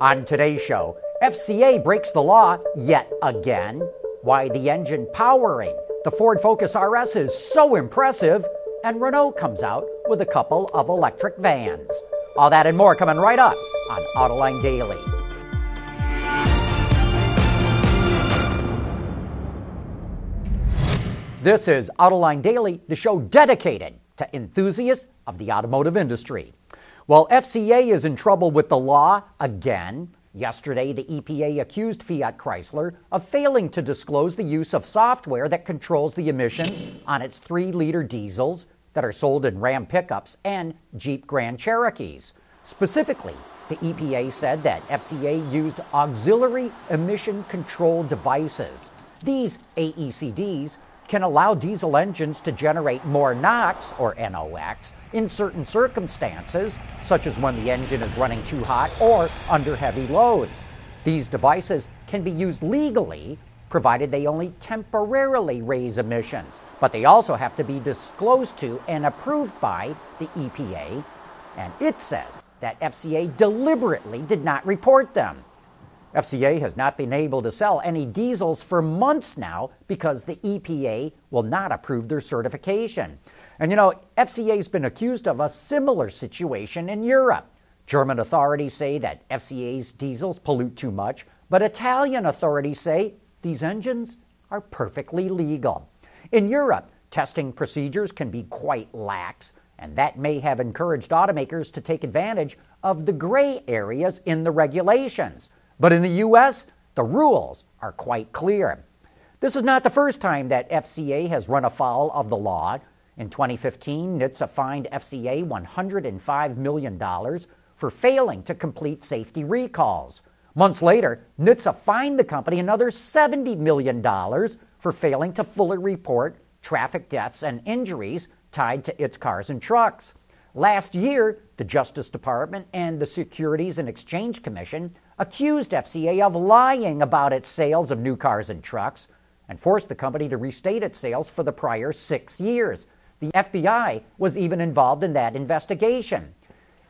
On today's show, FCA breaks the law yet again. Why the engine powering the Ford Focus RS is so impressive, and Renault comes out with a couple of electric vans. All that and more coming right up on Autoline Daily. This is Autoline Daily, the show dedicated to enthusiasts of the automotive industry. Well, FCA is in trouble with the law again. Yesterday, the EPA accused Fiat Chrysler of failing to disclose the use of software that controls the emissions on its 3 liter diesels that are sold in Ram pickups and Jeep Grand Cherokees. Specifically, the EPA said that FCA used auxiliary emission control devices. These AECDs can allow diesel engines to generate more NOx or NOx in certain circumstances, such as when the engine is running too hot or under heavy loads. These devices can be used legally provided they only temporarily raise emissions, but they also have to be disclosed to and approved by the EPA, and it says that FCA deliberately did not report them. FCA has not been able to sell any diesels for months now because the EPA will not approve their certification. And you know, FCA has been accused of a similar situation in Europe. German authorities say that FCA's diesels pollute too much, but Italian authorities say these engines are perfectly legal. In Europe, testing procedures can be quite lax, and that may have encouraged automakers to take advantage of the gray areas in the regulations. But in the U.S., the rules are quite clear. This is not the first time that FCA has run afoul of the law. In 2015, NHTSA fined FCA $105 million for failing to complete safety recalls. Months later, NHTSA fined the company another $70 million for failing to fully report traffic deaths and injuries tied to its cars and trucks. Last year, the Justice Department and the Securities and Exchange Commission accused FCA of lying about its sales of new cars and trucks and forced the company to restate its sales for the prior six years. The FBI was even involved in that investigation.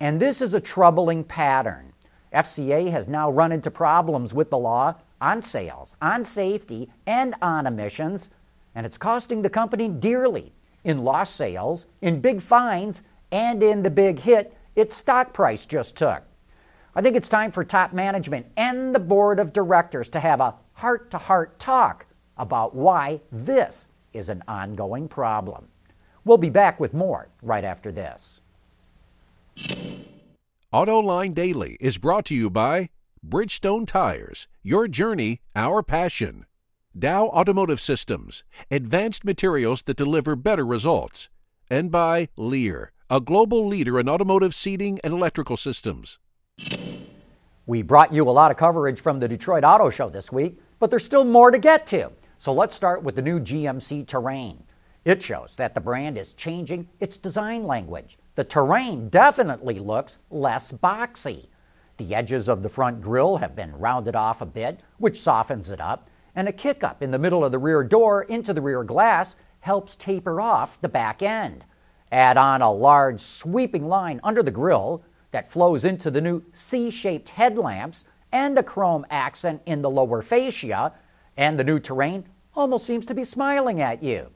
And this is a troubling pattern. FCA has now run into problems with the law on sales, on safety, and on emissions, and it's costing the company dearly in lost sales, in big fines, and in the big hit its stock price just took. I think it's time for top management and the board of directors to have a heart to heart talk about why this is an ongoing problem. We'll be back with more right after this. AutoLine Daily is brought to you by Bridgestone Tires, your journey, our passion. Dow Automotive Systems, advanced materials that deliver better results. And by Lear, a global leader in automotive seating and electrical systems. We brought you a lot of coverage from the Detroit Auto Show this week, but there's still more to get to. So let's start with the new GMC Terrain. It shows that the brand is changing its design language. The Terrain definitely looks less boxy. The edges of the front grille have been rounded off a bit, which softens it up, and a kick up in the middle of the rear door into the rear glass helps taper off the back end. Add on a large sweeping line under the grille, that flows into the new C shaped headlamps and a chrome accent in the lower fascia, and the new terrain almost seems to be smiling at you.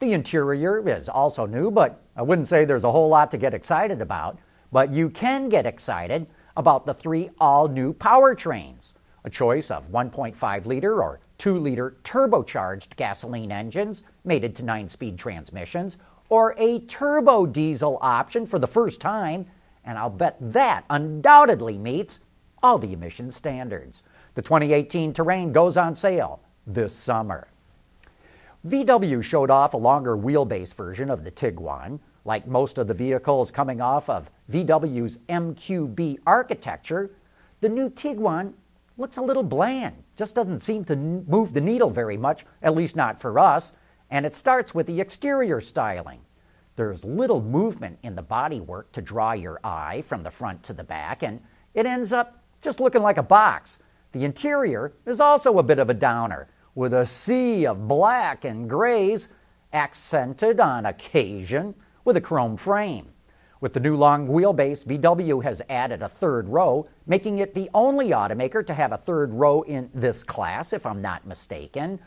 The interior is also new, but I wouldn't say there's a whole lot to get excited about. But you can get excited about the three all new powertrains a choice of 1.5 liter or 2 liter turbocharged gasoline engines mated to 9 speed transmissions, or a turbo diesel option for the first time and I'll bet that undoubtedly meets all the emission standards. The 2018 Terrain goes on sale this summer. VW showed off a longer wheelbase version of the Tiguan. Like most of the vehicles coming off of VW's MQB architecture, the new Tiguan looks a little bland, just doesn't seem to move the needle very much, at least not for us, and it starts with the exterior styling. There's little movement in the bodywork to draw your eye from the front to the back, and it ends up just looking like a box. The interior is also a bit of a downer, with a sea of black and grays, accented on occasion with a chrome frame. With the new long wheelbase, VW has added a third row, making it the only automaker to have a third row in this class, if I'm not mistaken.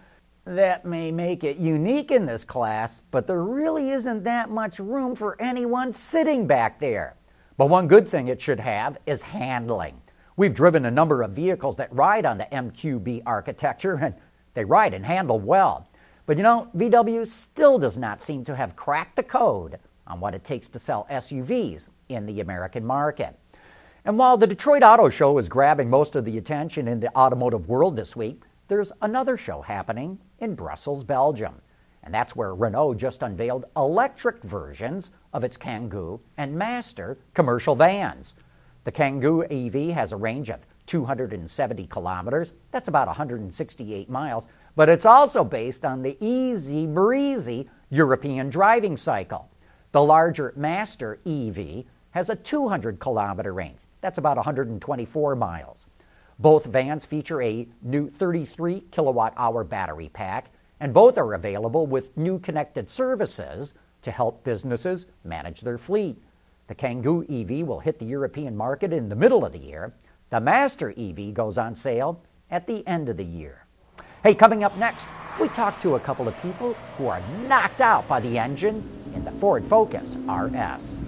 That may make it unique in this class, but there really isn't that much room for anyone sitting back there. But one good thing it should have is handling. We've driven a number of vehicles that ride on the MQB architecture, and they ride and handle well. But you know, VW still does not seem to have cracked the code on what it takes to sell SUVs in the American market. And while the Detroit Auto Show is grabbing most of the attention in the automotive world this week, there's another show happening in Brussels, Belgium. And that's where Renault just unveiled electric versions of its Kangoo and Master commercial vans. The Kangoo EV has a range of 270 kilometers, that's about 168 miles, but it's also based on the easy breezy European driving cycle. The larger Master EV has a 200 kilometer range. That's about 124 miles. Both vans feature a new 33 kilowatt hour battery pack, and both are available with new connected services to help businesses manage their fleet. The Kangoo EV will hit the European market in the middle of the year. The Master EV goes on sale at the end of the year. Hey, coming up next, we talk to a couple of people who are knocked out by the engine in the Ford Focus RS.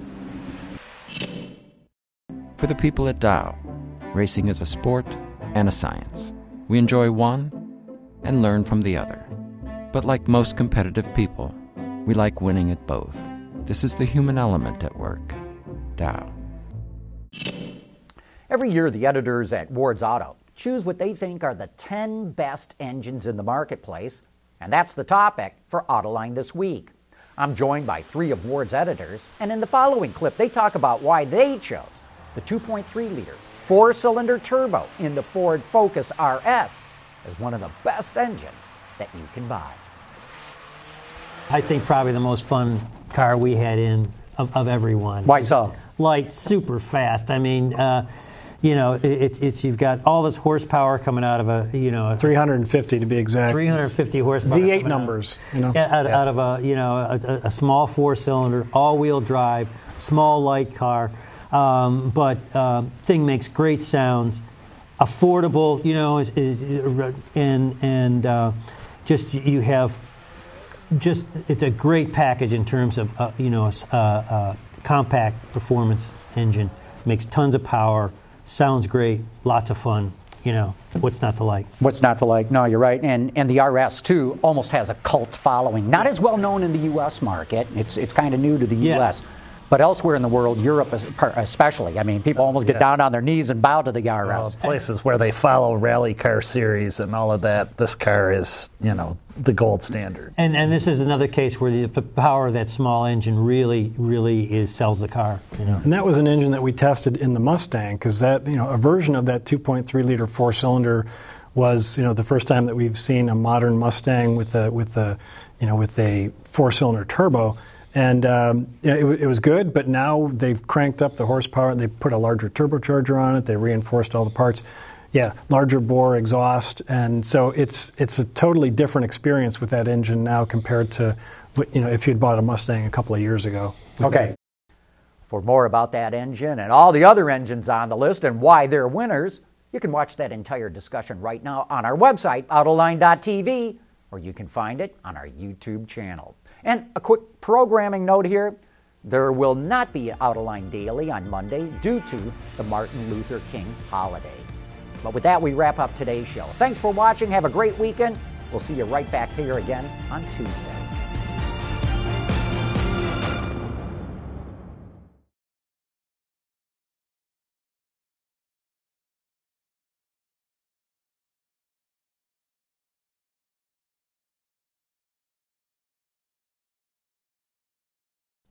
For the people at Dow, racing is a sport and a science. We enjoy one and learn from the other. But like most competitive people, we like winning at both. This is the human element at work. Dow. Every year, the editors at Ward's Auto choose what they think are the 10 best engines in the marketplace, and that's the topic for Autoline this week. I'm joined by three of Ward's editors, and in the following clip, they talk about why they chose the 2.3 liter four cylinder turbo in the Ford Focus RS is one of the best engines that you can buy. I think probably the most fun car we had in of, of everyone. Why so? Light, super fast. I mean, uh, you know, it, it's it's you've got all this horsepower coming out of a you know a 350 to be exact. 350 horsepower. V8 coming out- numbers, you know. Yeah, out, Yeah. out of a you know a, a small four-cylinder, all-wheel drive, small light car, um, but um, thing makes great sounds, affordable. You know, is, is and and uh, just you have just it's a great package in terms of uh, you know a, uh, uh, compact performance engine makes tons of power sounds great lots of fun you know what's not to like What's not to like? No, you're right. And and the RS too almost has a cult following. Not as well known in the U.S. market. It's it's kind of new to the Yeah. U.S. But elsewhere in the world, Europe especially, I mean, people almost get down on their knees and bow to the RS. Well, places where they follow rally car series and all of that, this car is, you know, the gold standard. and and this is another case where the power of that small engine really really is sells the car you know And that was an engine that we tested in the Mustang because that, you know, a version of that 2.3 liter four cylinder was, you know, the first time that we've seen a modern Mustang with a with a, you know, with a four cylinder turbo. And um, it, it was good, but now they've cranked up the horsepower. They put a larger turbocharger on it. They reinforced all the parts. Yeah, larger bore exhaust, and so it's it's a totally different experience with that engine now compared to, you know, if you'd bought a Mustang a couple of years ago. Okay. For more about that engine and all the other engines on the list and why they're winners, you can watch that entire discussion right now on our website, Autoline.tv, or you can find it on our YouTube channel. And a quick programming note here there will not be Autoline Daily on Monday due to the Martin Luther King holiday. But with that, we wrap up today's show. Thanks for watching. Have a great weekend. We'll see you right back here again on Tuesday.